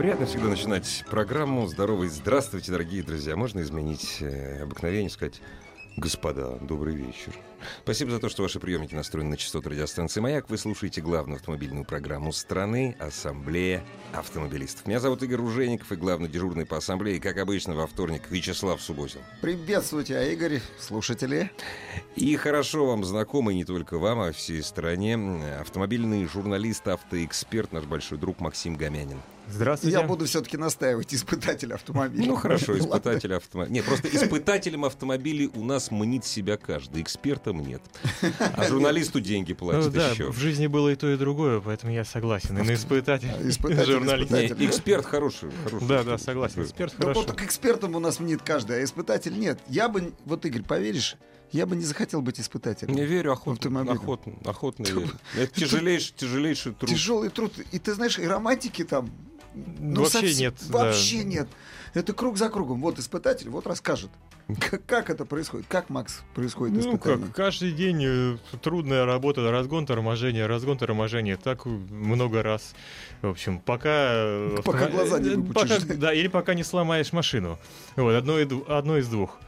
Приятно всегда начинать программу. Здоровый. Здравствуйте, дорогие друзья. Можно изменить э, обыкновение, сказать Господа, добрый вечер. Спасибо за то, что ваши приемники настроены на частоту радиостанции «Маяк». Вы слушаете главную автомобильную программу страны «Ассамблея автомобилистов». Меня зовут Игорь Ружеников и главный дежурный по ассамблее, как обычно, во вторник Вячеслав Субботин. Приветствуйте, а Игорь, слушатели. И хорошо вам знакомый не только вам, а всей стране автомобильный журналист, автоэксперт, наш большой друг Максим Гомянин. Здравствуйте. Я буду все-таки настаивать испытатель автомобиля. Ну хорошо, испытатель автомобиля. Нет, просто испытателем автомобилей у нас манит себя каждый, экспертом нет. А журналисту деньги платят ну, да, еще. В жизни было и то, и другое, поэтому я согласен. И на испытатель, испытатель журналист. Испытатель. эксперт хороший, хороший. Да, да, согласен. Эксперт хороший. Ну, вот так экспертом у нас манит каждый, а испытатель нет. Я бы, вот Игорь, поверишь, я бы не захотел быть испытателем. Не верю, охотно. Охотно, охотно верю. Это тяжелейший, тяжелейший труд. Тяжелый труд. И ты знаешь, и романтики там ну, вообще совсем, нет. Вообще да. нет. Это круг за кругом. Вот испытатель, вот расскажет. Как, как это происходит? Как, Макс, происходит ну, испытание? как, каждый день э, трудная работа, разгон, торможение, разгон, торможение. Так много раз. В общем, пока... Э, пока глаза не выпучишь. Пока, да, или пока не сломаешь машину. Вот, одно, одно из двух.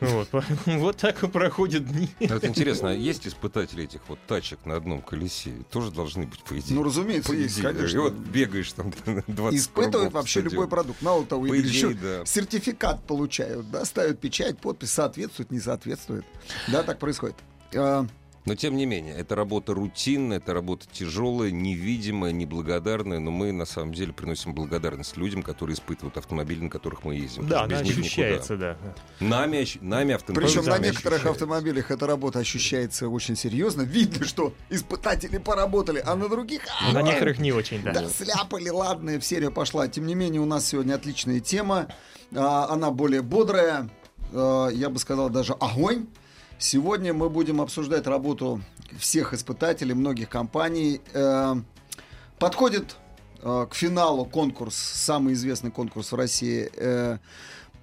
Вот, вот так и проходят дни. Ну, это интересно, а есть испытатели этих вот тачек на одном колесе? Тоже должны быть, по идее. Ну, разумеется, по есть, конечно. И вот бегаешь там 20 Испытывают вообще стадион. любой продукт. Мало того, по идее, еще да. сертификат получают, да, ставят печать, подпись, соответствует, не соответствует. Да, так происходит. Но тем не менее, это работа рутинная, это работа тяжелая, невидимая, неблагодарная, но мы на самом деле приносим благодарность людям, которые испытывают автомобили, на которых мы ездим. Да, она ощущается, никуда. да. Нами, нами автомобили. Причем на некоторых автомобилях эта работа ощущается очень серьезно. Видно, что испытатели поработали, а на других... А, на некоторых не очень, да. Да, сляпали, ладно, в серию пошла. Тем не менее, у нас сегодня отличная тема. А, она более бодрая, а, я бы сказал, даже огонь. Сегодня мы будем обсуждать работу всех испытателей, многих компаний. Э, подходит э, к финалу конкурс, самый известный конкурс в России э,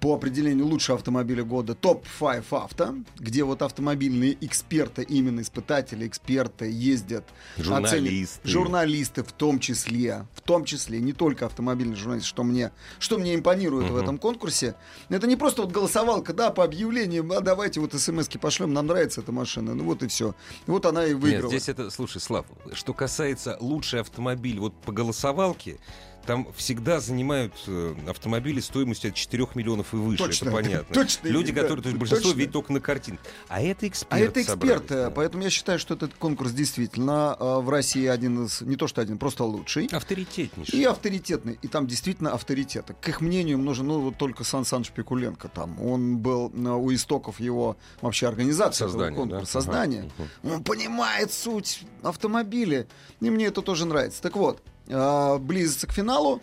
по определению лучшего автомобиля года топ-5 авто, где вот автомобильные эксперты, именно испытатели, эксперты ездят. Журналисты. Оценят, журналисты в том числе, в том числе, не только автомобильные журналисты, что мне, что мне импонирует угу. в этом конкурсе. Это не просто вот голосовалка, да, по объявлениям, а давайте вот смс пошлем, нам нравится эта машина, ну вот и все. Вот она и выиграла. Нет, здесь это, слушай, Слав, что касается лучший автомобиль вот по голосовалке, там всегда занимают э, автомобили стоимостью от 4 миллионов и выше, точно, это понятно. Точно, Люди, да, которые, то есть большинство точно. видят только на картинке. А это эксперт. А это эксперты, да. поэтому я считаю, что этот конкурс действительно э, в России один из, не то что один, просто лучший. Авторитетнейший. И авторитетный. И там действительно авторитеты. К их мнению нужен, ну, вот только Сан Саныч Пикуленко там. Он был э, у истоков его вообще организации. Создания, конкурса, да? Создания. Ага. Он понимает суть автомобиля. И мне это тоже нравится. Так вот, э, близится к финалу.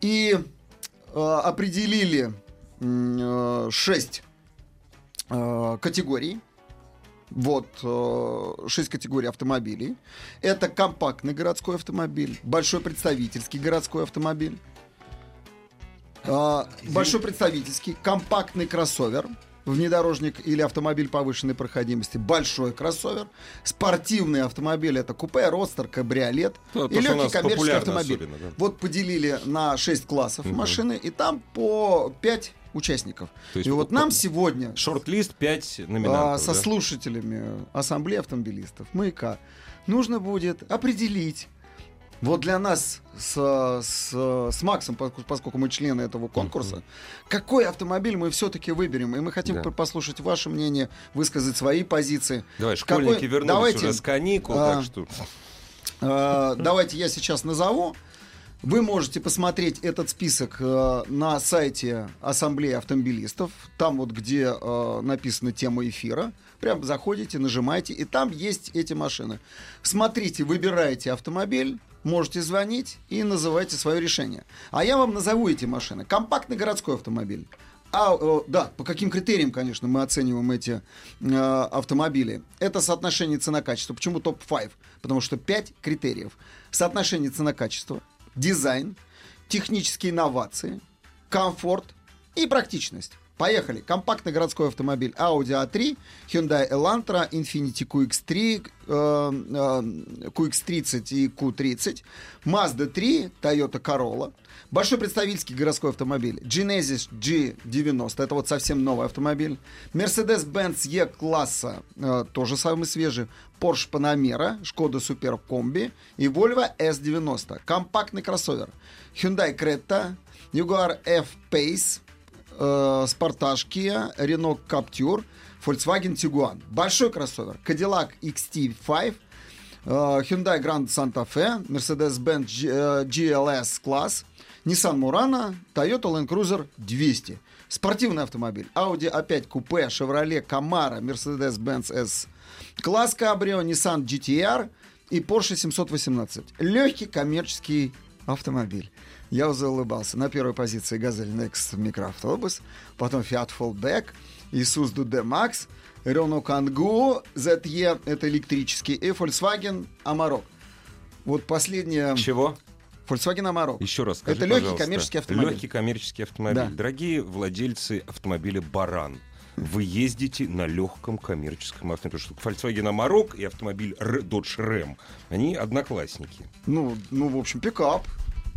И э, определили э, 6 э, категорий. Вот, э, 6 категорий автомобилей. Это компактный городской автомобиль, большой представительский городской автомобиль, э, большой представительский, компактный кроссовер, внедорожник или автомобиль повышенной проходимости, большой кроссовер, спортивный автомобиль это купе, ростер, кабриолет ну, и легкий коммерческий автомобиль. Да. Вот поделили на 6 классов угу. машины, и там по 5 участников. То есть и вот нам сегодня... Шорт-лист 5 номинантов. А, со да? слушателями Ассамблеи автомобилистов, маяка, нужно будет определить, вот для нас с, с, с Максом, поскольку мы члены этого конкурса, uh-huh. какой автомобиль мы все-таки выберем? И мы хотим да. послушать ваше мнение, высказать свои позиции. Давай, школьники какой... вернулись давайте, уже с каникул, а, так что... А, давайте я сейчас назову. Вы можете посмотреть этот список э, на сайте Ассамблеи автомобилистов, там вот где э, написана тема эфира. Прям заходите, нажимаете, и там есть эти машины. Смотрите, выбираете автомобиль, можете звонить и называйте свое решение. А я вам назову эти машины. Компактный городской автомобиль. А, да, по каким критериям, конечно, мы оцениваем эти э, автомобили? Это соотношение цена-качество. Почему топ-5? Потому что 5 критериев. Соотношение цена-качество, дизайн, технические инновации, комфорт и практичность. Поехали. Компактный городской автомобиль Audi A3, Hyundai Elantra, Infiniti QX3, э, э, QX30 и Q30, Mazda 3, Toyota Corolla, Большой представительский городской автомобиль Genesis G90, это вот совсем новый автомобиль. Mercedes-Benz E-класса, э, тоже самый свежий. Porsche Panamera, Skoda Super Combi и Volvo S90. Компактный кроссовер. Hyundai Creta, Jaguar F-Pace, э, Sportage Kia, Renault Captur, Volkswagen Tiguan. Большой кроссовер. Cadillac XT5, э, Hyundai Grand Santa Fe, Mercedes-Benz G- э, GLS класс, Nissan Murano, Toyota Land Cruiser 200. Спортивный автомобиль. Audi A5 купе, Chevrolet Camaro, Mercedes-Benz S класс Cabrio, Nissan GTR и Porsche 718. Легкий коммерческий автомобиль. Я заулыбался. На первой позиции Газель Next микроавтобус, потом Fiat Fallback, Isuzu D-Max, Renault Kangoo, ZE, это электрический, и Volkswagen Amarok. Вот последняя... Чего? Volkswagen Amarok. Еще раз скажи, Это легкий пожалуйста. коммерческий автомобиль. Легкий коммерческий автомобиль. Да. Дорогие владельцы автомобиля «Баран», вы ездите на легком коммерческом автомобиле. Потому что Volkswagen Amarok и автомобиль Dodge Ram, они одноклассники. Ну, ну, в общем, пикап.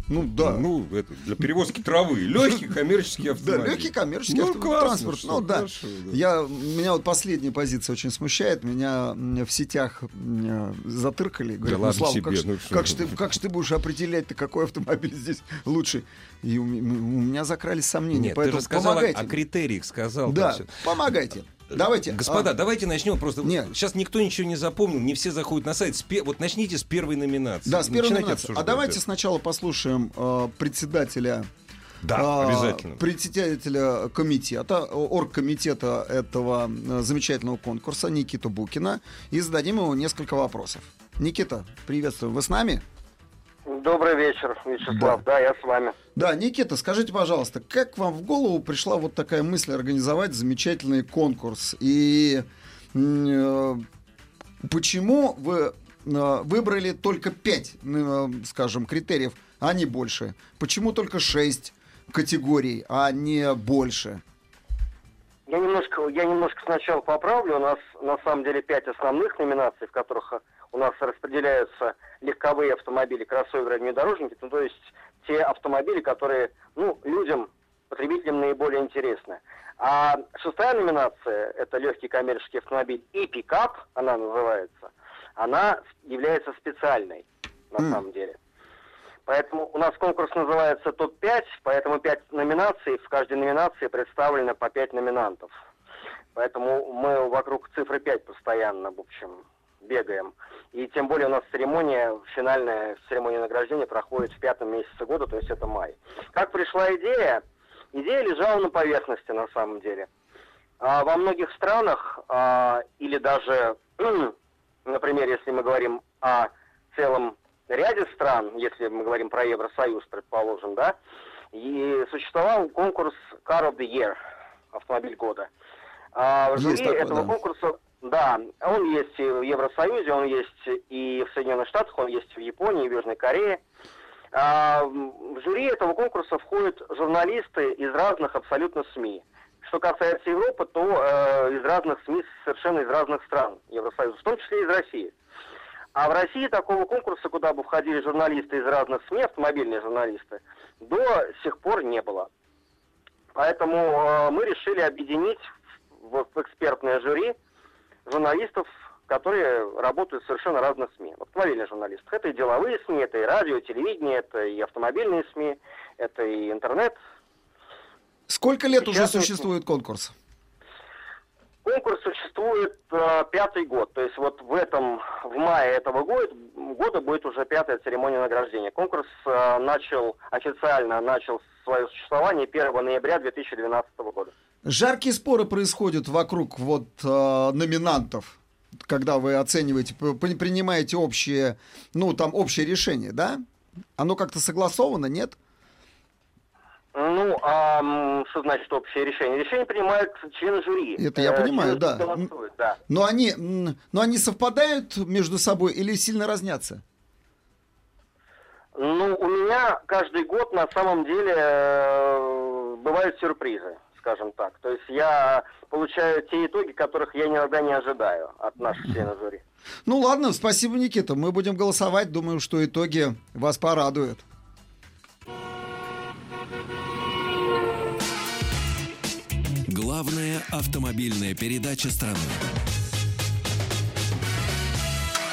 Ну, да. Ну, это для перевозки травы. Легкий коммерческий Да, автомобиль. легкий коммерческий Ну, авто- классно, транспорт. Ну да. хорошо, да. Я, меня вот последняя позиция очень смущает. Меня в сетях м, затыркали. Говорят, ну, ладно Слава, тебе, как, ну как, ты. ж ты, как ж ты будешь определять-то, какой автомобиль здесь лучший? И у, у меня закрались сомнения. Нет, ты поэтому же сказал о, помогайте. о критериях, сказал. да, помогайте. Давайте. Господа, а, давайте начнем. Просто Нет. сейчас никто ничего не запомнил, не все заходят на сайт. С пе- Вот начните с первой номинации. да, с первой Начинайте номинации. А давайте да. сначала послушаем э, председателя Да, а, обязательно. председателя комитета, оргкомитета этого э, замечательного конкурса Никиту Букина и зададим ему несколько вопросов. Никита, приветствую. Вы с нами? Добрый вечер, Вячеслав. Да, я с вами. Да, Никита, скажите, пожалуйста, как вам в голову пришла вот такая мысль организовать замечательный конкурс? И э, почему вы э, выбрали только пять, э, скажем, критериев, а не больше? Почему только шесть категорий, а не больше? Я немножко, я немножко сначала поправлю. У нас на самом деле пять основных номинаций, в которых э, у нас распределяются легковые автомобили, кроссоверы, внедорожники. Ну, то есть те автомобили, которые ну, людям, потребителям наиболее интересны. А шестая номинация, это легкий коммерческий автомобиль и пикап, она называется, она является специальной на М. самом деле. Поэтому у нас конкурс называется ТОП-5, поэтому 5 номинаций, в каждой номинации представлено по 5 номинантов. Поэтому мы вокруг цифры 5 постоянно, в общем, бегаем. И тем более у нас церемония, финальная церемония награждения проходит в пятом месяце года, то есть это май. Как пришла идея? Идея лежала на поверхности на самом деле. А во многих странах, а, или даже, например, если мы говорим о целом ряде стран, если мы говорим про Евросоюз, предположим, да, и существовал конкурс Car of the Year, автомобиль года. А жюри такой, этого да. конкурса, да, он есть и в Евросоюзе, он есть и в Соединенных Штатах, он есть в Японии, в Южной Корее. А, в жюри этого конкурса входят журналисты из разных абсолютно СМИ. Что касается Европы, то э, из разных СМИ, совершенно из разных стран Евросоюза, в том числе из России. А в России такого конкурса, куда бы входили журналисты из разных СМИ, автомобильные журналисты, до сих пор не было. Поэтому э, мы решили объединить в, в экспертное жюри журналистов, которые работают в совершенно разных СМИ. Автомобильных журналистов. Это и деловые СМИ, это и радио, и телевидение, это и автомобильные СМИ, это и интернет. Сколько лет уже Сейчас мы- существует конкурс? Конкурс существует э, пятый год, то есть вот в этом, в мае этого года, года будет уже пятая церемония награждения. Конкурс э, начал, официально начал свое существование 1 ноября 2012 года. Жаркие споры происходят вокруг вот э, номинантов. когда вы оцениваете, принимаете общее, ну, там, общее решение, да? Оно как-то согласовано, нет? Ну, а что значит общее решение? Решение принимают члены жюри. Это я Э, понимаю, да. да. Но они, но они совпадают между собой или сильно разнятся? Ну, у меня каждый год на самом деле э, бывают сюрпризы, скажем так. То есть я получаю те итоги, которых я иногда не ожидаю от наших членов жюри. Ну ладно, спасибо, Никита. Мы будем голосовать. Думаю, что итоги вас порадуют. Главная автомобильная передача страны.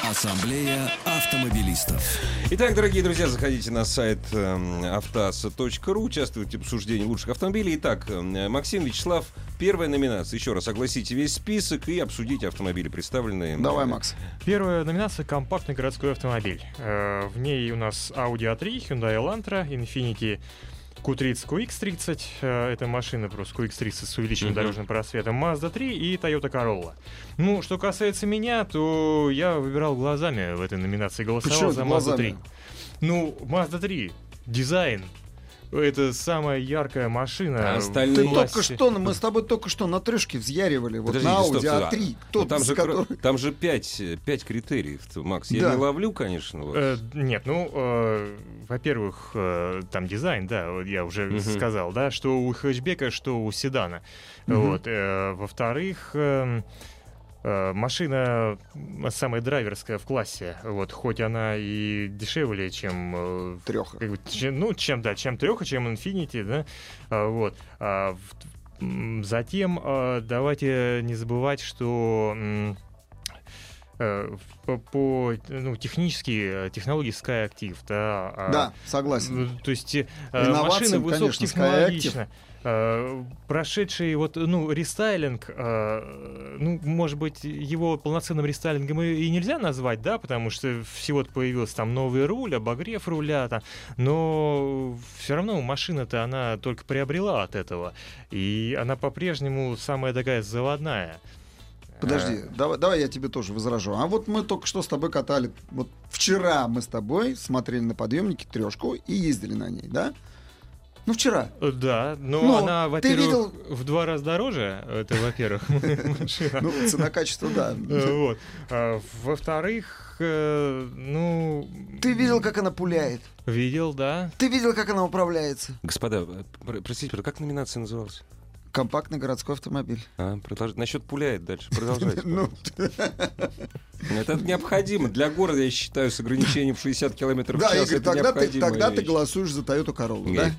Ассамблея автомобилистов. Итак, дорогие друзья, заходите на сайт эм, автоаса.ру, участвуйте в обсуждении лучших автомобилей. Итак, э, Максим Вячеслав, первая номинация. Еще раз огласите весь список и обсудите автомобили, представленные. Давай, Макс. Первая номинация — компактный городской автомобиль. Э, В ней у нас Audi A3, Hyundai Elantra, Infiniti Q30, QX30. э, Это машина просто QX30 с увеличенным Мгм. дорожным просветом. Mazda 3 и Toyota Corolla. Ну, что касается меня, то я выбирал глазами в этой номинации. Голосовал Почему за Mazda глазами? 3. Ну, Mazda 3. Дизайн. Это самая яркая машина. А остальные- Ты Ну, только что, мы с тобой только что на трешке взъяривали. Вот Подождите, на Audi стоп, A3. а. Тот, Ну, там, с же, которым- там же пять, э, пять критериев, Макс. Я Да. не ловлю, конечно. вот. Э, нет, ну, э, во-первых, э, там дизайн, да, я уже Мгм. сказал, да, что у хэтчбека, что у седана. Мгм. Вот, э, во-вторых, э, машина самая драйверская в классе, вот, хоть она и дешевле, чем э, Треха. как бы, чем- ну, чем, да, чем треха, чем Infinity, да, а, вот. А, в- затем а, давайте не забывать, что э, по, по, ну, технически, э, технологии SkyActiv, да. а, Да, согласен. То есть э, Инновациям, конечно, высокотехнологична. Э, Прошедший вот, ну, рестайлинг, э, ну, может быть, его полноценным рестайлингом и нельзя назвать, да, потому что всего-то появился там новый руль, обогрев руля, там, но все равно машина-то она только приобрела от этого, и она по-прежнему самая такая заводная. Подожди, давай, давай я тебе тоже возражу. А вот мы только что с тобой катали. Вот вчера мы с тобой смотрели на подъемнике трешку и ездили на ней, да? Ну, вчера. Э, Да, но Ну, она, во-первых, видел- в два раза дороже, это во-первых. Ну, цена-качество, да. Э, Вот. А, Во-вторых, э, ну... Ты видел, как она пуляет? Видел, да. Ты видел, как она управляется? Господа, пр- простите, как номинация называлась? Компактный городской автомобиль. А, продолж- Насчет пуляет дальше. Продолжайте. Ну, Это необходимо. Для города, я считаю, с ограничением в 60 километров в да, час Игорь, это тогда ты, голосуешь за Toyota Corolla, да?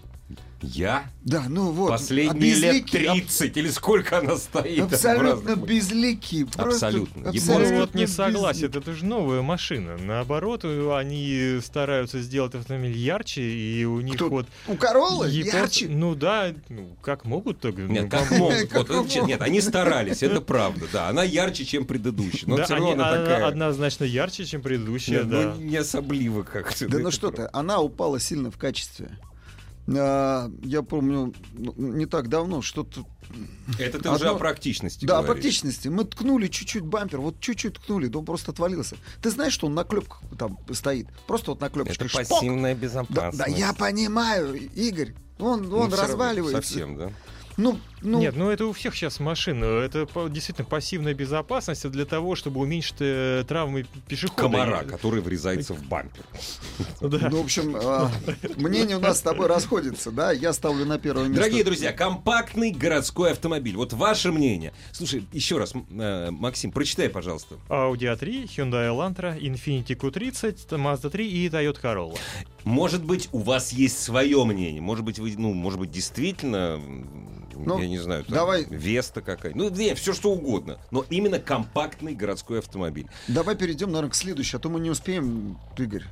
Я? Да, ну вот. Последние а лет безликий, аб- 30 или сколько она стоит? Абсолютно безликий. просто Абсолютно. Ну Абсолютно вот не согласен, это же новая машина. Наоборот, они стараются сделать автомобиль ярче, и у них Кто? вот... У японцы- ярче. Ну да, ну как могут, так... Нет, ну, как могут. Как Вот, вот, могут. Нет, они старались, это правда, да. Она ярче, чем предыдущая. Но Да, все равно они- она она такая... однозначно ярче, чем предыдущая, Нет, да. ну, не особливо как-то. Да ну что правда. ты, она упала сильно в качестве. А, Я помню, ну, не так давно что-то... Это ты уже Одно- о практичности Да, о говоришь. практичности. Мы ткнули чуть-чуть бампер, вот чуть-чуть ткнули, да он просто отвалился. Ты знаешь, что он на клепках там стоит? Просто вот на клепочке. Это шпок. пассивная Да, безопасность. да, я понимаю, Игорь. Он, Ну, он равно, разваливается. Совсем, да? Ну, ну, Нет, ну это у всех сейчас машин. Это действительно пассивная безопасность для того, чтобы уменьшить э, травмы пешехода. Комара, который врезается в бампер. Да. ну, в общем, а, мнение у нас с тобой расходится, да? Я ставлю на первое место. Дорогие друзья, компактный городской автомобиль. Вот ваше мнение. Слушай, еще раз, э, Максим, прочитай, пожалуйста. Audi A3, Hyundai Elantra, Infiniti Q30, Mazda 3 и Toyota Corolla. Может быть, у вас есть свое мнение. Может быть, вы, ну, может быть, действительно, Ну, я не знаю, там, давай. Веста какая. Ну, не, все что угодно. Но именно компактный городской автомобиль. Давай перейдем, наверное, к следующей, а то мы не успеем, Игорь.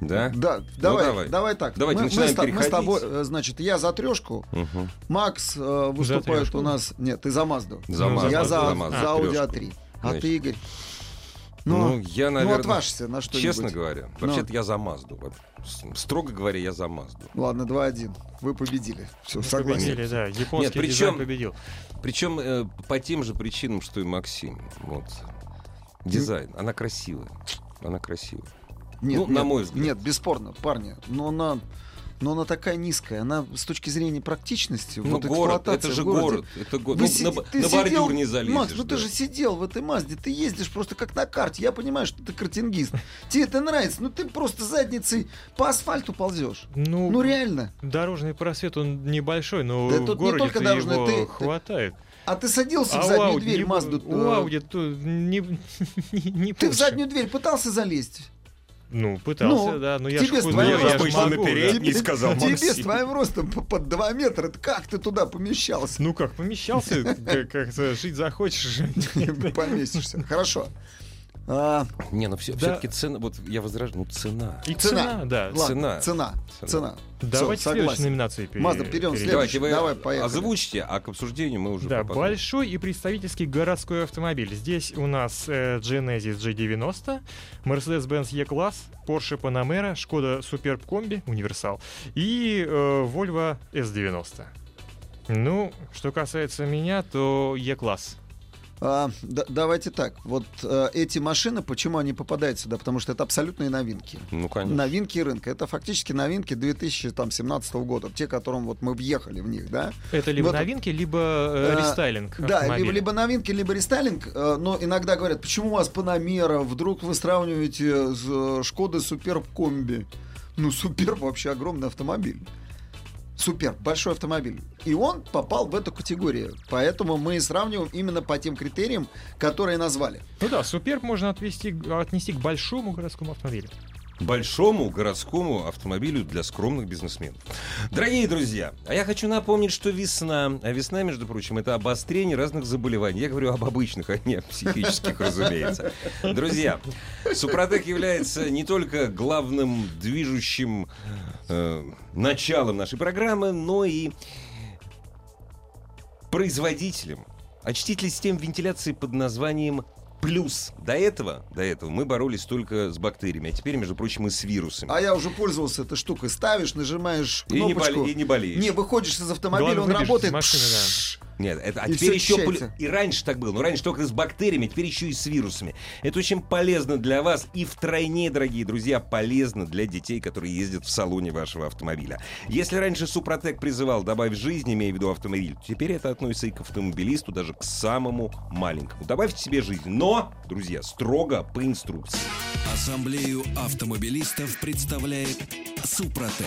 Да? Да, давай, давай. давай. так. Давайте мы, начинаем мы с, тобой- мы с переходить. тобой, э, значит, я за трешку, Мгм. Макс э, выступает у нас. Нет, ты за Мазду. За Ну, Мазду, Я за за, за Мазду, за Audi трёшку. A3. А Значит, ты, Игорь? Ну, Ну, я, ну, наверное... отважься на что-нибудь. Честно говоря, Ну. вообще-то я за Мазду. Вот, Строго говоря, я за Мазду. Ладно, 2-1. Вы победили. Все, Мы согласен. победили, да. Японский Нет, причем- победил. Причем э, по тем же причинам, что и Максим. Вот. Дизайн. Она красивая. Она красивая. Нет, Ну, на нет, мой взгляд. Нет, бесспорно, парни. Но она, но она такая низкая. Она с точки зрения практичности, Ну, вот город, эксплуатации это же город. Это го- Вы ну, си- на, ты на сидел- бордюр не залезешь. Макс, ну да. ты же сидел в этой Мазде, ты ездишь просто как на карте. Я понимаю, что ты картингист. Тебе это нравится, но ты просто задницей по асфальту ползешь. Ну, Ну реально. дорожный просвет, он небольшой, но Да в тут не городе только дорожный, его ты- хватает. А ты садился А в у заднюю Audi дверь не- Мазду. У э, Audi то не, не, не Ты в заднюю дверь пытался залезть? Ну, пытался, Ну, да, но я тебе ж с твоим я ростом обычно на да. передней. сказал Тебе Максим. с твоим ростом по- под 2 метра, как ты туда помещался? Ну как, помещался, как, как-то жить захочешь. Поместишься. Хорошо. А, Не, ну все, Да. таки цена, вот я возражаю, ну цена. И Цена. цена, да. ладно, Цена. Цена. Цена. Цена. Давайте Всё, следующей согласен. номинации пере- Мазда, берем перейдем. следующую. Давайте вы Давай, поехали. озвучьте, а к обсуждению мы уже Да, попадем. большой и представительский городской автомобиль. Здесь у нас э, Genesis G90, Mercedes-Benz E-класс, Porsche Panamera, Skoda Superb Combi, универсал, и э, Volvo S90. Ну, что касается меня, то E-класс. А, да- давайте так. Вот э, эти машины, почему они попадают сюда? Потому что это абсолютные новинки. Ну, конечно. Новинки рынка. Это фактически новинки 2017 года. Те, которым вот мы въехали в них, да? Это либо Вот, новинки, либо э, э, рестайлинг Да, автомобиля. либо, либо новинки, либо рестайлинг. э, Но иногда говорят, почему у вас Панамера? Вдруг вы сравниваете с Шкодой Суперб Комби? Ну, Суперб вообще огромный автомобиль. Супер, большой автомобиль. И он попал в эту категорию. Поэтому мы сравниваем именно по тем критериям, которые назвали. Ну да, Суперб можно отвести, отнести к большому городскому автомобилю. Большому городскому автомобилю для скромных бизнесменов. Дорогие друзья, а я хочу напомнить, что весна, а весна, между прочим, это обострение разных заболеваний. Я говорю об обычных, а не о психических, разумеется. Друзья, Супротек является не только главным движущим э, началом нашей программы, но и производителем очистителей систем вентиляции под названием Плюс. До этого, до этого мы боролись только с бактериями, а теперь, между прочим, и с вирусами. А я уже пользовался этой штукой. Ставишь, нажимаешь и, не кнопочку. боле- и не болеешь. Не, выходишь из автомобиля, Главное, он работает. машины, да. Нет, это, а И теперь еще... плю- И раньше так было, но раньше только с бактериями, теперь еще и с вирусами. Это очень полезно для вас и втройне, дорогие друзья, полезно для детей, которые ездят в салоне вашего автомобиля. Если раньше Супротек призывал добавь жизнь, имея в виду автомобиль, то теперь это относится и к автомобилисту, даже к самому маленькому. Добавьте себе жизнь, но, друзья, строго по инструкции. Ассамблею автомобилистов представляет Супротек.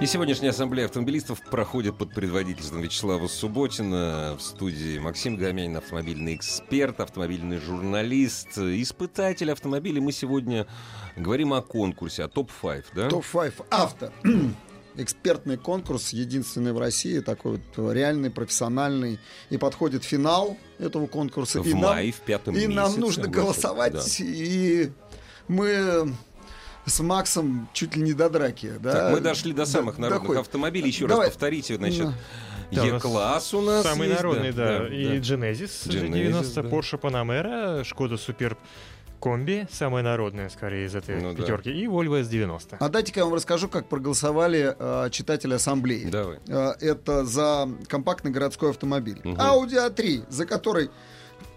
И сегодняшняя ассамблея автомобилистов проходит под предводительством Вячеслава Субботина. В студии Максим Гамянин, автомобильный эксперт, автомобильный журналист, испытатель автомобилей. Мы сегодня говорим о конкурсе, о топ-5, да? Топ-5 авто. Экспертный конкурс, единственный в России, такой вот реальный, профессиональный. И подходит финал этого конкурса. В и нам- мае, в пятом И нам месяце, нужно вот, голосовать. да. И мы с Максом чуть ли не до драки. Да? Так, мы дошли до самых Д- народных доходим. автомобилей. Еще Давай. раз повторите, значит, Да, у нас Е-класс у нас Самый есть, народный, да. да, И да. Genesis Genesis, G90, да. Porsche Panamera, Skoda Superb Комби, самая народная, скорее, из этой Ну да. пятерки, и Volvo S90. А дайте-ка я вам расскажу, как проголосовали э, читатели ассамблеи. Давай. Э, это за компактный городской автомобиль. Мгм. Audi A3, за который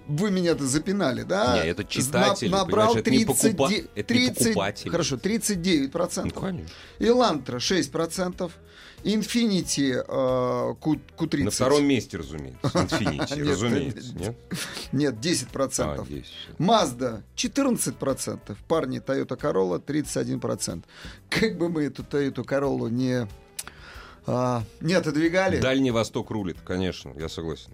вы меня-то запинали, да? Не, это читатели, На- набрал понимаешь, это не 30, покупа- это не покупатели. Хорошо, 39%. Ну, конечно. Elantra 6%. Infiniti э, Q, Q30. На втором месте, разумеется. Infiniti, Нет, разумеется. Нет? Нет, 10%. А, здесь. Mazda 14%. Парни Toyota Corolla 31%. Как бы мы эту Toyota Corolla не, а, не отодвигали. Дальний Восток рулит, конечно, я согласен.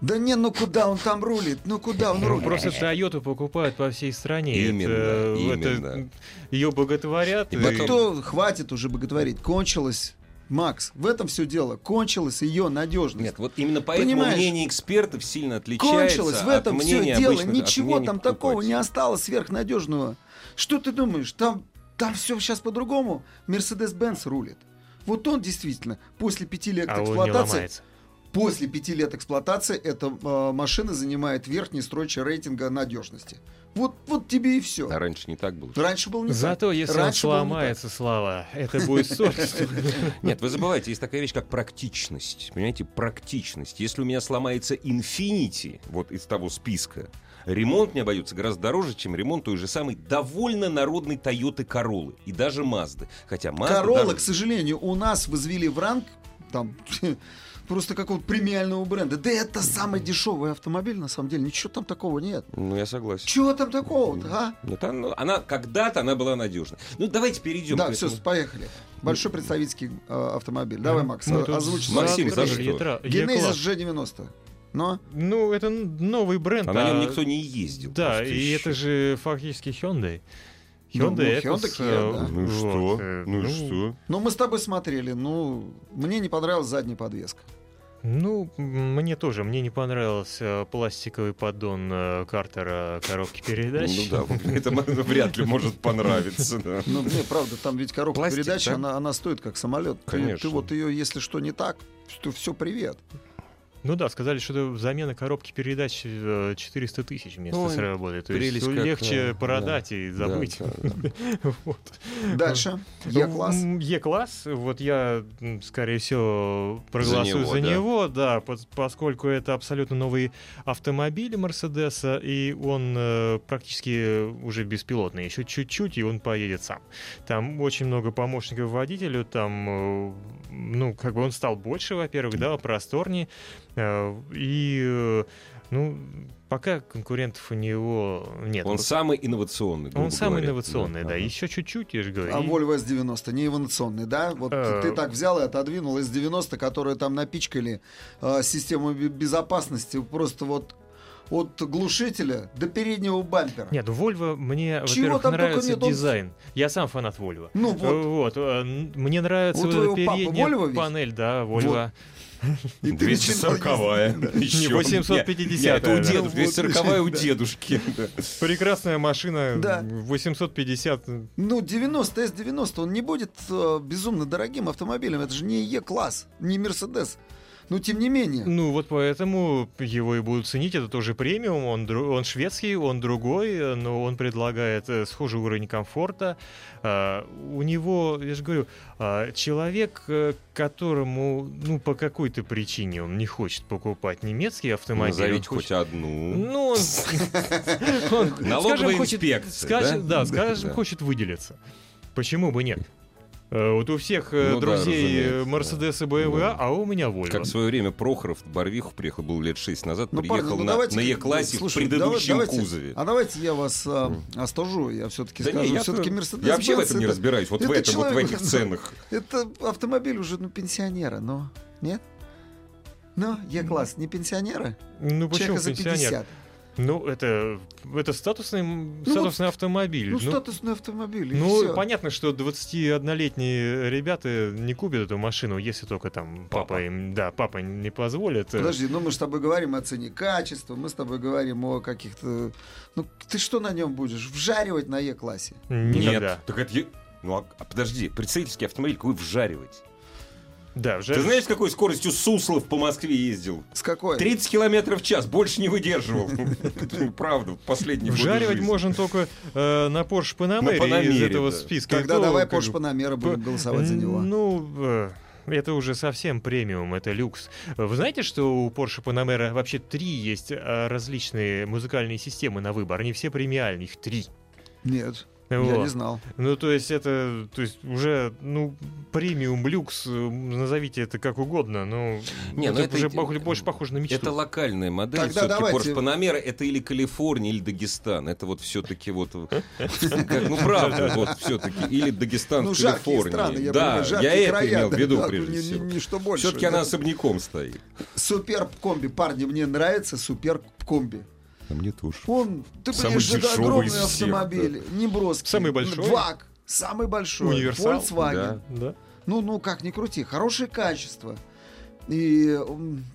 Да не, ну куда он там рулит? Ну куда он Ну, рулит? просто Toyota покупают по всей стране. Именно, это, именно. это ее боготворят. И потом- кто, хватит уже боготворить. Кончилось, Макс, в этом все дело. Кончилась ее надежность. Нет, вот именно поэтому Понимаешь? мнение экспертов сильно отличается Кончилось в от этом все мнения дело. обычных- от Ничего там такого не осталось сверхнадежного. Что ты думаешь? Там Там все сейчас по-другому. Мерседес-Бенц рулит. Вот он действительно после пяти лет А он не эксплуатации, ломается. После пяти лет эксплуатации эта э, машина занимает верхний строчи рейтинга надежности. Вот, вот тебе и все. А раньше не так было. Раньше был не Зато так. если Раньше он сломается, Слава, это будет ссор. Нет, вы забываете, есть такая вещь, как практичность. Понимаете, практичность. Если у меня сломается Infinity, вот из того списка, ремонт мне обойдется гораздо дороже, чем ремонт той же самой довольно народной Toyota Королы и даже Мазды. Хотя Mazda Королла, дороже. к сожалению, у нас возвели в ранг там просто какого-то премиального бренда. Да это самый дешевый автомобиль, на самом деле. Ничего там такого нет. Ну, я согласен. Чего там такого-то, а? Нет, она, она- когда-то она была надежной. Ну, давайте перейдем Да, все, этому. поехали. Большой представительский э, автомобиль. Давай, Макс, Ну, озвучь. Максим, за что? Генезис Е-класс. G90. Но Ну, это новый бренд. А на нем а- никто не ездил. Да, и еще. это же фактически Hyundai. Ну, Hyundai ну, Hyundai Kia, э, да. Ну и вот, что? э, Ну и что? Ну, мы с тобой смотрели. Ну, мне не понравилась задняя подвеска. Ну, мне тоже. Мне не понравился пластиковый поддон э, Картера коробки передач. Ну да, это вряд ли может понравиться. да. Ну, мне правда, там ведь коробка Пластик, передач, да? она, она стоит как самолет. Ты- Ты, Конечно. вот ее, если что не так, то все, привет. Ну да, сказали, что замена коробки передач э, 400 тысяч вместо Ой, сработает. То есть прелесть легче продать да. и Да, забыть. да, да. Вот. Дальше. Е-класс. М, Е-класс, вот я, скорее всего, проголосую него, за да. него, да, пос- поскольку это абсолютно новый автомобиль Мерседеса, и он э, практически уже беспилотный, еще чуть-чуть, и он поедет сам. Там очень много помощников водителю, там, э, ну, как бы он стал больше, во-первых, да, просторнее, э, и, э, ну, пока конкурентов у него нет. Он самый инновационный. Он самый говоря. инновационный, да, ага. еще чуть-чуть, я же говорю. А и- Volvo S90 не инновационный, да? Вот Э. ты так взял и отодвинул S90, которые там напичкали э, систему бе- безопасности просто вот от глушителя до переднего бампера. Нет, Volvo мне, Чего во-первых, нравится нет, он- дизайн. Я сам фанат Volvo. Ну вот. Э, Вот, э, мне нравится У вот твоего эта папы передняя панель, да, Volvo. И ты начинал 240-я. Не 850-я, Это у вот, 240-я у дедушки. Прекрасная машина, Да. 850. Ну, 90 S90, он не будет э, безумно дорогим автомобилем. Это же не Е-класс, не Мерседес. Но тем не менее. Ну вот поэтому его и будут ценить. Это тоже премиум. Он, дру- он шведский, он другой, но он предлагает э, схожий уровень комфорта. А, у него, я же говорю, а, человек, э, которому, ну, по какой-то причине он не хочет покупать немецкий автомобиль. Назовите хочет- хоть одну. Ну, он, Налоговая инспекция, да? скажем, хочет выделиться. Почему бы нет? Э, Вот у всех э, Ну друзей разумеется, Мерседес и BMW, Да. а у меня Volvo. Как в свое время Прохоров в Барвиху приехал, был лет 6 назад, Ну, парни, приехал ну, на, давайте- на Е-классе в предыдущем давай- давайте- кузове. А давайте я вас а, остужу. Я все-таки Да не, скажу, я, все-таки Мерседес. я вообще в этом не разбираюсь, вот в это этом, вот в человек- этих ценах. Это автомобиль уже, ну, пенсионера, но... Нет? Ну, Е-класс, не пенсионера? Ну почему Человека за пенсионер? 50. Ну, это, это статусный, м, статусный автомобиль. Ну, Ну, статусный автомобиль, и ну, всё. понятно, что 21-летние ребята не купят эту машину, если только там папа, Папа. им, да, папа не позволит. Подожди, ну мы с тобой говорим о цене качества, мы с тобой говорим о каких-то... Ну, ты что на нем будешь? Вжаривать на Е-классе? Никогда. Нет, так это... Ну, а, а подожди, представительский автомобиль какой вжаривать? Да, Ты вжаривать. знаешь, с какой скоростью Суслов по Москве ездил? С какой? 30 километров в час, больше не выдерживал. Правда, в последний Вжаривать можно только э, на Porsche Panamera из Panamera, этого списка. Тогда То, давай Porsche Panamera будем голосовать за него. Ну, э, это уже совсем премиум, это люкс. Вы знаете, что у Porsche Panamera вообще три есть э, различные музыкальные системы на выбор? Они все премиальные, их три. Нет, я Вот. не знал. Ну, то есть это, то есть уже, ну, премиум, люкс, э, назовите это как угодно, но Не, это, ну это уже иде- пох- больше похоже на мечту. Это локальная модель. Тогда Все-таки давайте- Porsche Panamera это или Калифорния, или Дагестан. Это вот все-таки вот... как- Ну, правда, вот все-таки. Или Дагестан Ну, в Калифорнии. я да, я это имел в виду да, прежде всего. Все-таки она особняком стоит. Суперб комби, парни, мне нравится суперб комби. А мне тоже. Он, ты понимаешь, это огромный из всех, автомобиль, не броский. Самый большой? ВАГ, самый большой. Универсал, Volkswagen. Да. Ну, ну, как ни крути, хорошее качество. И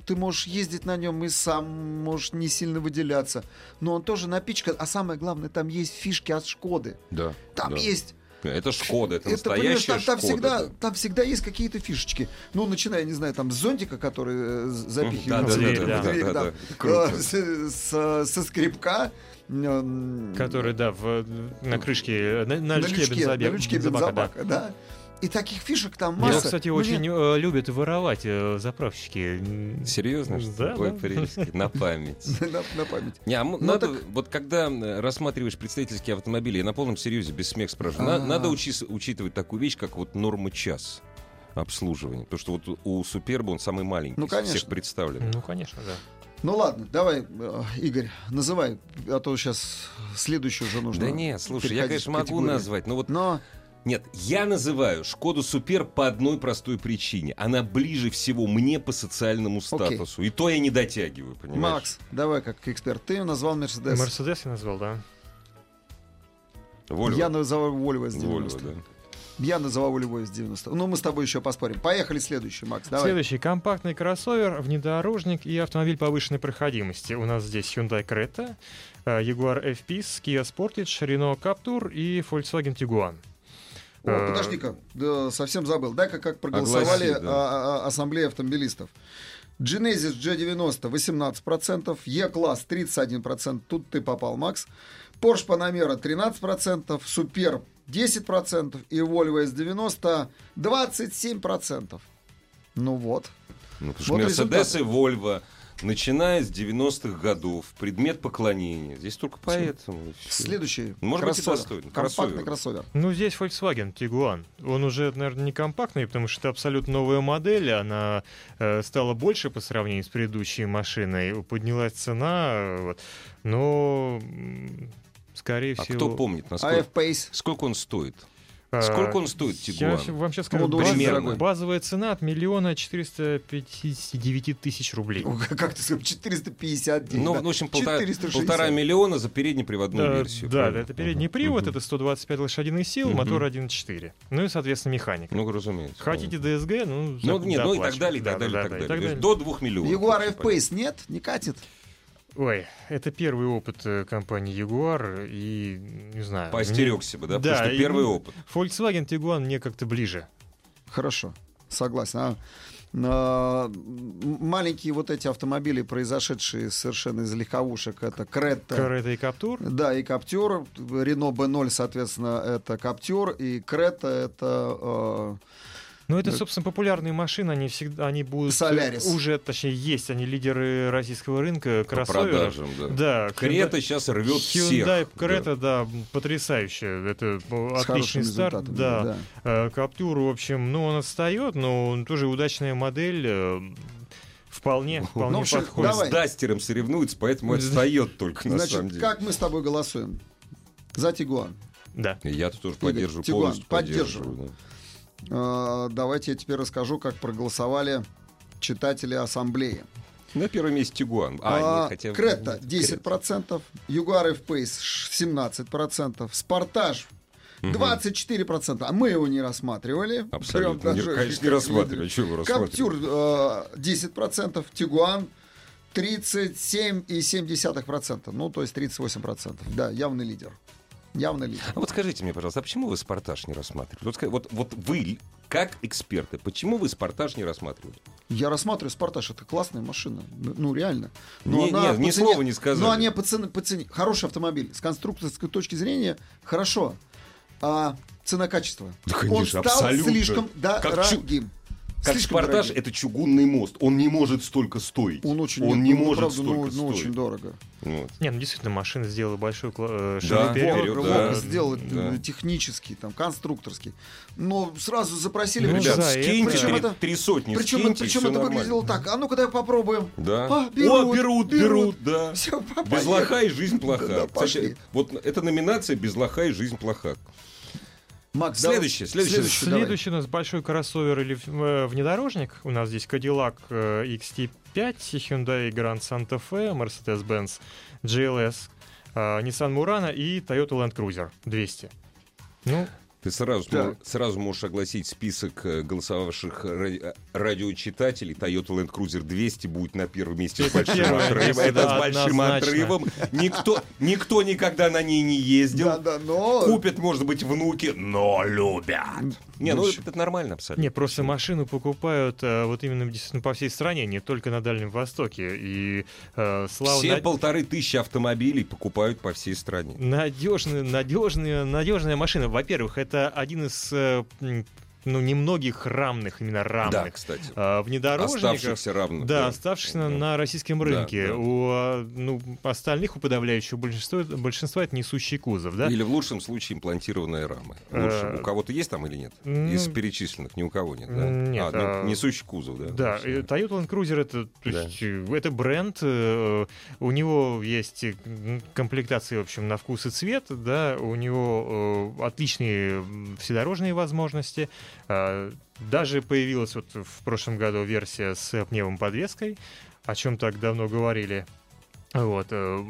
ты можешь ездить на нем и сам можешь не сильно выделяться. Но он тоже напичкан. А самое главное, там есть фишки от Шкоды. Да. Там да. есть Это Шкода, это, Это, настоящая там, там Шкода. всегда, да. там всегда есть какие-то фишечки. Ну, начиная, не знаю, там с зонтика, который э, запихивают Да, да, в да, дверь, да, да, дверь, да, да. да. Круто. Э, со скребка. м, Который, да, в, на крышке, на, на на лючке, лючке, бензобак- на лючке бензобака, да. бензобака, да. И таких фишек там Его, масса. кстати, Мне- очень э, любят воровать э, заправщики. Серьезно? Да, Ой, да. на память. на, на память. Не, а Ну, надо, так- вот когда рассматриваешь представительские автомобили, я на полном серьезе, без смеха спрашиваю, на- А. надо учи- учитывать такую вещь, как вот норма час обслуживания. Потому что вот у Суперба он самый маленький Ну, из всех конечно. представленных. Ну, конечно, да. Ну ладно, давай, э, Игорь, называй, а то сейчас следующую уже нужно. Да нет, слушай, я, конечно, могу назвать, но вот Но Нет, я называю Шкоду Супер по одной простой причине. Она ближе всего мне по социальному статусу. И то я не дотягиваю, понимаешь? Макс, давай как эксперт. Ты назвал Мерседес. Мерседес я назвал, да. Вольво. Я называл Volvo с 90. Вольво, да. Я называл Volvo с 90. Ну, мы с тобой еще поспорим. Поехали следующий, Макс. Давай. Следующий компактный кроссовер, внедорожник и автомобиль повышенной проходимости. У нас здесь Hyundai Creta, э, Jaguar F-Pace, Kia Sportage, Renault Captur и Volkswagen Tiguan. О, Э, подожди-ка, да, совсем забыл. Дай-ка как проголосовали Огласи, да. а, а, ассамблея автомобилистов. Genesis G90 18%, E-класс 31%, тут ты попал, Макс. Porsche Panamera 13%, Super 10% и Volvo S90 27%. Ну вот. Ну, потому что Вот Мерседес и Вольво, начиная с 90-х годов, предмет поклонения. Здесь только поэтому. Следующий Может быть, и кроссовер. достойный. Компактный Кроссовер. кроссовер. Ну, здесь Volkswagen Tiguan. Он уже, наверное, не компактный, потому что это абсолютно новая модель. Она э, стала больше по сравнению с предыдущей машиной. Поднялась цена. вот. Но, скорее А всего... кто помнит, насколько, AF Pace. сколько он стоит? Э, Сколько он стоит, Я Тигуан? вам сейчас скажу, Ну, да, очень базовая, цена от миллиона 459 тысяч рублей. О, Как ты сказал, 459. Ну, да. в общем, полтора, 460. полтора миллиона за переднеприводную Э, версию. да, правильно? да, это передний привод, Мгм. это 125 лошадиных сил, Мгм. мотор 1.4. Ну и, соответственно, механика. Ну, разумеется. Хотите DSG, ну, Ну, нет, ну и так далее, и так Да, далее, и да, так да, далее. До двух миллионов. Jaguar вообще, F-Pace нет? Не катит? Ой, это первый опыт э, компании Jaguar, и, не знаю... Поостерегся бы, да? Да, Потому что и- первый опыт. Volkswagen Tiguan мне как-то ближе. Хорошо, согласен. А, а, маленькие вот эти автомобили, произошедшие совершенно из легковушек, это Creta, Coretta и Captur. да, и Каптюр, Рено B0, соответственно, это Каптюр, и Крета это э, Ну, это, собственно, популярные машины, они всегда, они будут... Солярис. Уже, точнее, есть, они лидеры российского рынка По кроссоверов. продажам, да. Да, Крета сейчас рвет всех. Hyundai да. Creta, да, потрясающе. Это с отличный старт. результатами. Да. Э, Каптюр, в общем, ну, он отстает, но он тоже удачная модель. э, Вполне, вполне Ну, общем, подходит. давай. С Дастером соревнуются, поэтому отстает только на самом Значит, деле. как мы с тобой голосуем? За Тигуан. Да. Я-то тоже Игорь, поддерживаю, Тигуан, полностью поддерживаю. поддерживаю. да. Э, давайте я теперь расскажу, как проголосовали читатели ассамблеи. На первом месте Тигуан. А, А, нет, хотя... Крета 10%, Югар F-Pace 17%, Спартаж 24%, а мы его не рассматривали. Абсолютно. Прям Не- даже конечно, не рассматривали. Чего вы рассматривали? Каптюр э, 10%, Тигуан 37,7%. Ну, то есть 38%. Да, явный лидер. Явный лидер. А вот скажите мне, пожалуйста, а почему вы «Спартаж» не рассматривали? Вот, вот, вот вы, как эксперты, почему вы «Спартаж» не рассматривали? Я рассматриваю Спартаж, это классная машина. Ну, реально. Не- она не, ни цене- слова не сказали. Но они по цене, по цене. Хороший автомобиль. С конструкторской точки зрения хорошо. А цена-качество. Да, Он конечно, стал абсолютно. слишком дорогим. Как Слишком «Спартаж» дорогим. это чугунный мост. Он не может столько стоить. Он очень, Он нет, не ну, может правда, ну, столько ну, стоить. очень дорого. Вот. Не, ну действительно, машина сделала большой кла- э, шаг Да, вперед. да, сделал да. э, технический, там, конструкторский. Но сразу запросили. Ну, Ребят, скиньте Причем три, это- три сотни, Причем, скиньте, причем это нормально. выглядело так. А ну-ка, давай попробуем. Да. А, берут, О, берут, берут, да. Всё, по- Без лоха и жизнь плоха. Да. Кстати, вот эта номинация «Без лоха и жизнь плоха». Макс, Следующее, давай. следующее. давай. Следующий у нас большой кроссовер или э, внедорожник. У нас здесь Cadillac э, XT5, Hyundai Grand Santa Fe, Mercedes-Benz GLS, э, Nissan Murano и Toyota Land Cruiser 200. Ну, Ты сразу, Так. мо- сразу можешь огласить список э, голосовавших ра- э, радиочитателей. Toyota Land Cruiser 200 будет на первом месте с большим отрывом. Это да, с большим отрывом. Никто, никто никогда на ней не ездил. Да, да, но... Купят, может быть, внуки, но любят. Не, ну Ну, это, нормально абсолютно. Не, просто машину покупают э, вот именно действительно по всей стране, не только на Дальнем Востоке. И слава Все полторы тысячи автомобилей покупают по всей стране. Надежная, надежная, надежная машина. Во-первых, это один из э, ну, немногих рамных, именно Да, рамных кстати. э, внедорожников. Оставшихся равно. Да, оставшихся на российском рынке. да. У а, ну, остальных, у подавляющего большинства, большинства это несущий кузов, да? Или в лучшем случае имплантированные рамы. Лучше. Э, У кого-то есть там или нет? ну, Из перечисленных ни у кого нет, да? нет, а, ну, а- несущий кузов, да? Да, Toyota Land Cruiser это, то Да. есть, э, это бренд, э, у него есть комплектации, в общем, на вкус и цвет, да, у него отличные вседорожные возможности, э, даже появилась вот в прошлом году версия с пневмоподвеской, о чем так давно говорили. Вот, э,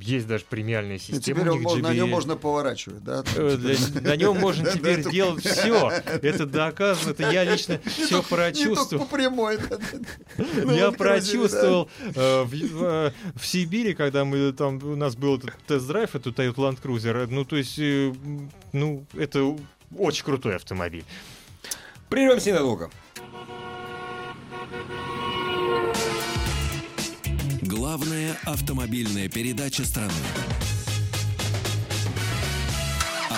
есть даже премиальная И система. теперь он на нем можно поворачивать, да? Э, для- На нем можно теперь делать все. Это доказано, это я лично все только прочувствовал. прямой. Ну, Я прочувствовал в, Сибири, когда мы там у нас был этот тест-драйв, эту Toyota Land Cruiser. Ну, то есть, э, ну, это очень крутой автомобиль. Прервемся ненадолго. Главная автомобильная передача страны.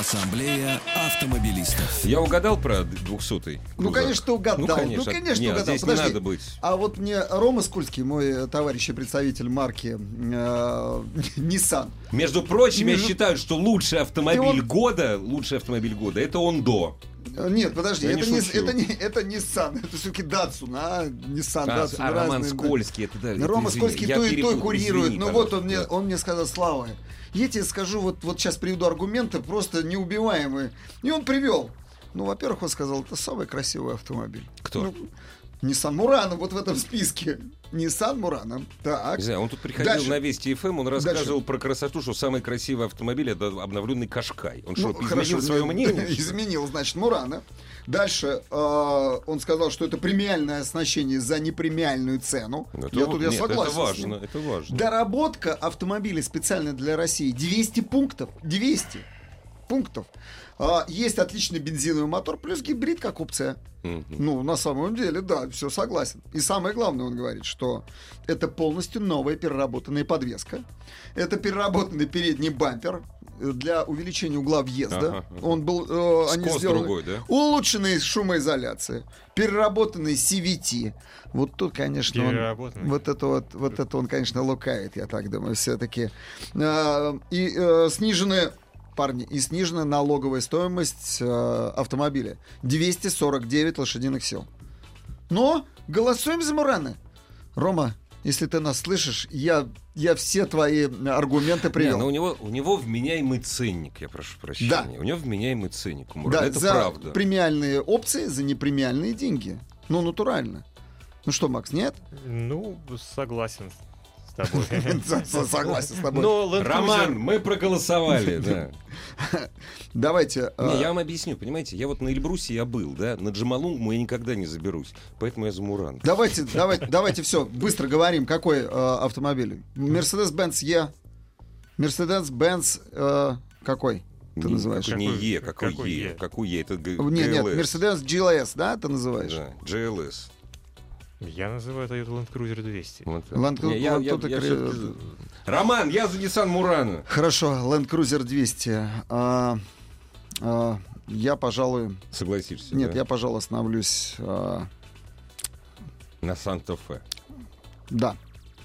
Ассамблея автомобилистов. Я угадал про 200-й? Ну, конечно, ты угадал. Ну, конечно. Ну, конечно, Нет, угадал. здесь Подожди. не надо быть. А вот мне Рома Скульский, мой э, товарищ и представитель марки э, Nissan, Между прочим, я Между- считаю, что лучший автомобиль вот- года, лучший автомобиль года, это Ондо. Э, Нет, подожди, Я это не шучу. это, не, это Nissan, это все-таки Datsun, а? Nissan, А, Datsun, а Роман. Скользкий, это да. это Рома извини, Скользкий я то и то курирует. извини, ну вот он мне, да. он мне сказал, Слава, я тебе скажу, вот, вот сейчас приведу аргументы, просто неубиваемые. И он привел. Ну, во-первых, он сказал, это самый красивый автомобиль. Кто? Ну, Nissan Murano вот в этом списке. Nissan Murano. Так. Не знаю, он тут приходил Дальше. на Вести ФМ, он рассказывал Дальше. про красоту, что самый красивый автомобиль это обновленный Кашкай. Он что, Ну, изменил свое не- мнение? что? Изменил, значит, Мурана. Дальше э, он сказал, что это премиальное оснащение за непремиальную цену. Ну, это я тут я нет, согласен. Это важно, это важно. Доработка автомобиля специально для России 200 пунктов. 200 пунктов. А, есть отличный бензиновый мотор, плюс гибрид как опция. Мгм. Ну, на самом деле, да, все согласен. И самое главное, он говорит, что это полностью новая переработанная подвеска. Это переработанный передний бампер для увеличения угла въезда. Ага. Он был, э, они Скос сделали другой, да? улучшенная шумоизоляция, переработанный CVT. Вот тут, конечно, он, вот это вот, вот это он, конечно, лукает, я так думаю, все-таки. и э, сниженная парни, и снижена налоговая стоимость э, автомобиля. 249 лошадиных сил. Но голосуем за Мурана. Рома, если ты нас слышишь, я, я все твои аргументы Не, привел. но у него, у него вменяемый ценник, я прошу прощения. Да. У него вменяемый ценник. у да, это за правда. премиальные опции, за непремиальные деньги. Ну, натурально. Ну что, Макс, нет? Ну, согласен с тобой. Согласен с тобой. Но Land Роман, мы проголосовали, да. Давайте. Не, э, я вам объясню, понимаете, я вот на Эльбрусе я был, да, на Джамалунгму я никогда не заберусь, поэтому я за Муран. Давайте, давайте, давайте все, быстро говорим, какой э, автомобиль. Mercedes-Benz E. Mercedes-Benz э, какой? Ты Не- называешь? какой Не Е, какой какой Е, Е? какой Е, это Г- Нет, нет, GLS. Mercedes GLS, да, ты называешь? Да, GLS. Я называю Toyota Land Cruiser 200. Вот. Land- Не, я- Land- я- я всё-таки- Роман, я за Nissan Мурана. Хорошо, Land Cruiser 200. А, а, я, пожалуй... Согласишься, Нет, да? я, пожалуй, остановлюсь... а, На Санта-Фе. да,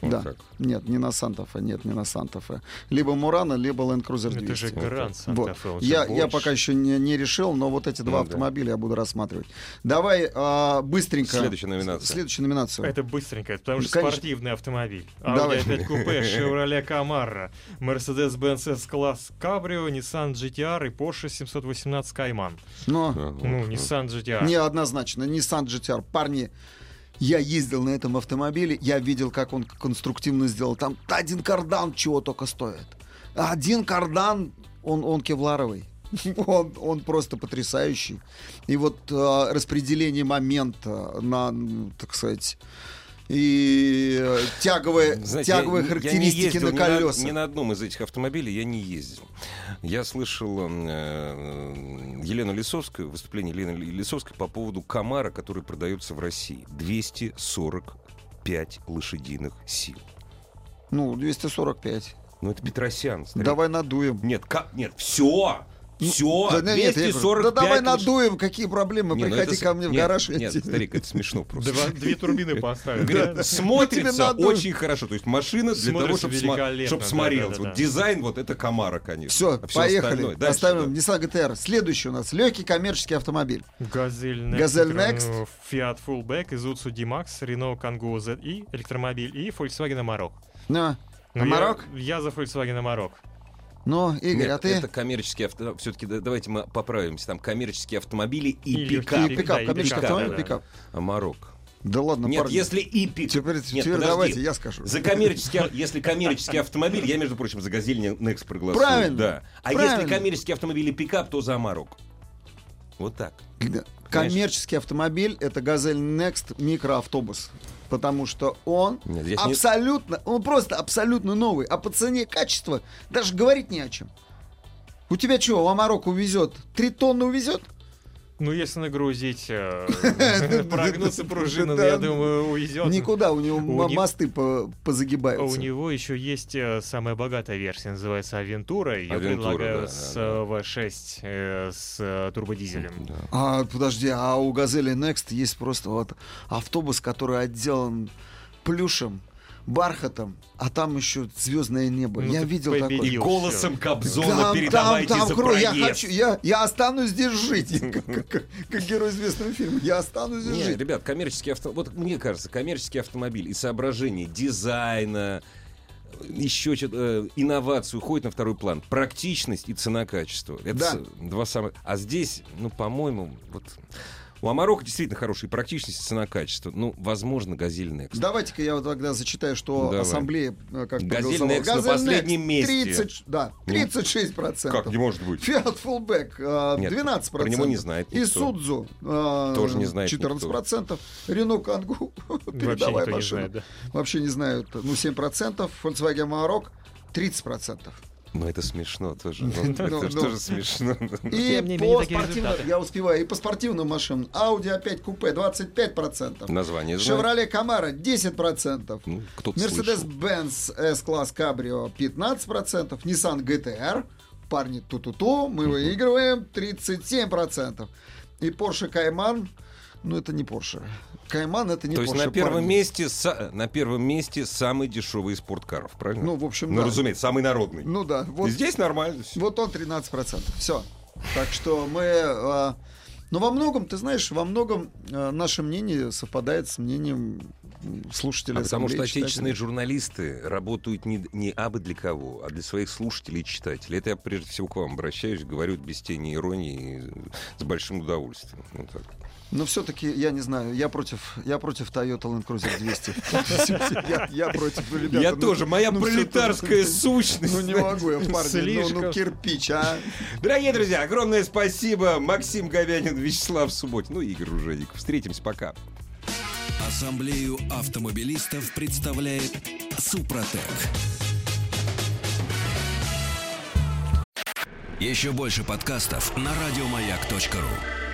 Вот да. так. Нет, не на Санта-Фе, нет, не на Санта-Фе. Либо Мурана, либо Land Cruiser 200. Это же Гранд Вот. Санта-Фе. же Я, я пока еще не, не решил, но вот эти два Ну да. автомобиля я буду рассматривать. Давай а, быстренько. Следующая номинация. Следующую номинацию. Это быстренько, потому что конечно. спортивный автомобиль. Давай. Audi A5 купе, Chevrolet Camaro, Mercedes-Benz S-класс Cabrio, Nissan GTR и Porsche 718 Cayman. Но Ага. Ну, Nissan GTR. неоднозначно. Nissan GTR. Парни, я ездил на этом автомобиле, я видел, как он конструктивно сделал. Там один кардан чего только стоит. Один кардан, он, он кевларовый. Он, он просто потрясающий. И вот э, распределение момента на, так сказать, и э, тяговые, Знаете, тяговые я- я не характеристики ездил на ни колесах. Ни на одном из этих автомобилей я не ездил. Я слышал э, Елену Лисовскую, выступление Елены Лисовской по поводу Камара, который продается в России. 245 лошадиных сил. Ну, 245. Ну, это Петросян. старик. Давай надуем. Нет, как? Нет, все! Все! Да, нет, я говорю, 245 да давай надуем, какие проблемы, Не, ну приходи это с- ко мне в нет, гараж. я Нет, тебе- старик, это смешно просто. Два- две турбины поставили. Смотрится очень хорошо. То есть машина для того, чтобы смотрелась. Вот дизайн вот это Камара, конечно. Все, А поехали. Оставим. Nissan GTR. Следующий у нас легкий коммерческий автомобиль. Газель Next. Fiat Fullback, Isuzu D-Max, Renault Kangoo ZI, электромобиль и Volkswagen Amarok. Ну, я- Amarok? Я, за Volkswagen Amarok. Ну, Игорь, Нет, а ты? это коммерческие авто... Все-таки давайте мы поправимся. Там коммерческие автомобили и, И пикап. И пикап, да, коммерческий пикап, автомобиль, да, да. пикап. Amarok. Да ладно, Нет, парни. если и пикап... Теперь, Нет, теперь подожди. давайте я скажу. За коммерческий, если коммерческий автомобиль, я, между прочим, за Газель Next проголосую. Правильно, Да. А правильно. если коммерческий автомобиль и пикап, то за Amarok. Вот так. Да. Коммерческий автомобиль это Газель Next микроавтобус. Потому что он Нет, здесь не- абсолютно, он просто абсолютно новый. А по цене качества даже говорить не о чем. У тебя что, у Амарок увезет? Три тонны увезет? Ну, если нагрузить, э, прогнуться пружину, Да. я думаю, увезет. Никуда, у него мосты по- А У позагибаются. него еще есть э, самая богатая версия, называется Авентура. Авентура, предлагаю с да, э, V6 э, с турбодизелем. А, подожди, а у Газели Next есть просто вот автобус, который отделан плюшем, бархатом, а там еще звездное небо. Ну я видел победил. такое. И голосом Кобзона Там, передавайте там, там, за кро- я, проезд. хочу, я, я останусь здесь жить, как, как- как- как герой известного фильма. Я останусь здесь Не, жить. ребят, коммерческий авто... Вот мне кажется, коммерческий автомобиль и соображение дизайна, еще что-то, э, инновацию уходит на второй план. Практичность и цена-качество. Это Да. два самых... А здесь, ну, по-моему, вот... У Амарока действительно хорошая практичность и цена-качество. Ну, возможно, Газель Next. Давайте-ка я вот тогда зачитаю, что Давай. ассамблея э, как Газель проголосовала. Next на последнем месте. 30, да, 36 процентов. Как не может быть? Фиат Fullback э, Нет, 12 про него не знает И никто. Судзу э, Тоже не знает 14 процентов. Рено Кангу передовая не машина. знает, да. Вообще не знают. Ну, 7 процентов. Volkswagen Amarok 30 процентов. Ну, это смешно тоже. Ну, Ну, Это ну. тоже смешно. И Тем по спортивным, я успеваю, и по спортивным машинам. Audi A5 купе 25 процентов. Название знаю. Chevrolet Camaro 10 процентов. Ну, кто-то слышал. Mercedes-Benz S-класс Cabrio 15%, Nissan GTR, парни ту-ту-ту, мы выигрываем 37%. И Porsche Cayman, ну это не Porsche. Cayman это не То Porsche. есть на первом парни. месте са- на первом месте самый дешевый из спорткаров, правильно? Ну, в общем, Ну, да. разумеется, самый народный. Ну да, вот, Здесь нормально. всё. вот он 13%. Все. Так что мы... а, но во многом, ты знаешь, во многом а, наше мнение совпадает с мнением слушателей А потому что ассамблеи, отечественные читателей. журналисты работают не, не абы для кого, а для своих слушателей и читателей. Это я прежде всего к вам обращаюсь, говорю без тени иронии, с большим удовольствием. Вот так. Но все-таки, я не знаю, я против, я против Toyota Land Cruiser 200. Я- Я против, ну, ребята. Я ну, тоже, моя ну, пролетарская всё-таки, сущность. Ну не могу я, парни, ну, Слишком. ну кирпич, а. Дорогие друзья, огромное спасибо. Максим Говянин, Вячеслав Субботин, ну и Игорь Руженик. Встретимся, пока. Ассамблею автомобилистов представляет Супротек. Еще больше подкастов на радиомаяк.ру.